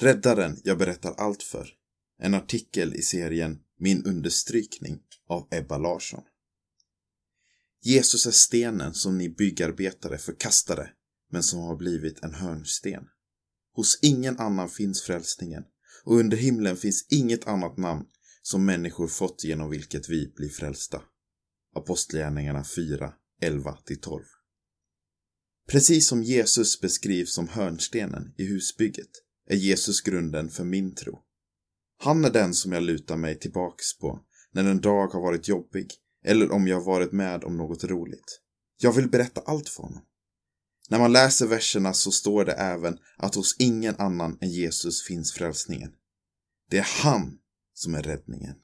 Räddaren jag berättar allt för. En artikel i serien Min understrykning av Ebba Larsson. Jesus är stenen som ni byggarbetare förkastade, men som har blivit en hörnsten. Hos ingen annan finns frälsningen, och under himlen finns inget annat namn som människor fått genom vilket vi blir frälsta. Apostlagärningarna 4, 11-12. Precis som Jesus beskrivs som hörnstenen i husbygget är Jesus grunden för min tro. Han är den som jag lutar mig tillbaks på när en dag har varit jobbig eller om jag har varit med om något roligt. Jag vill berätta allt för honom. När man läser verserna så står det även att hos ingen annan än Jesus finns frälsningen. Det är han som är räddningen.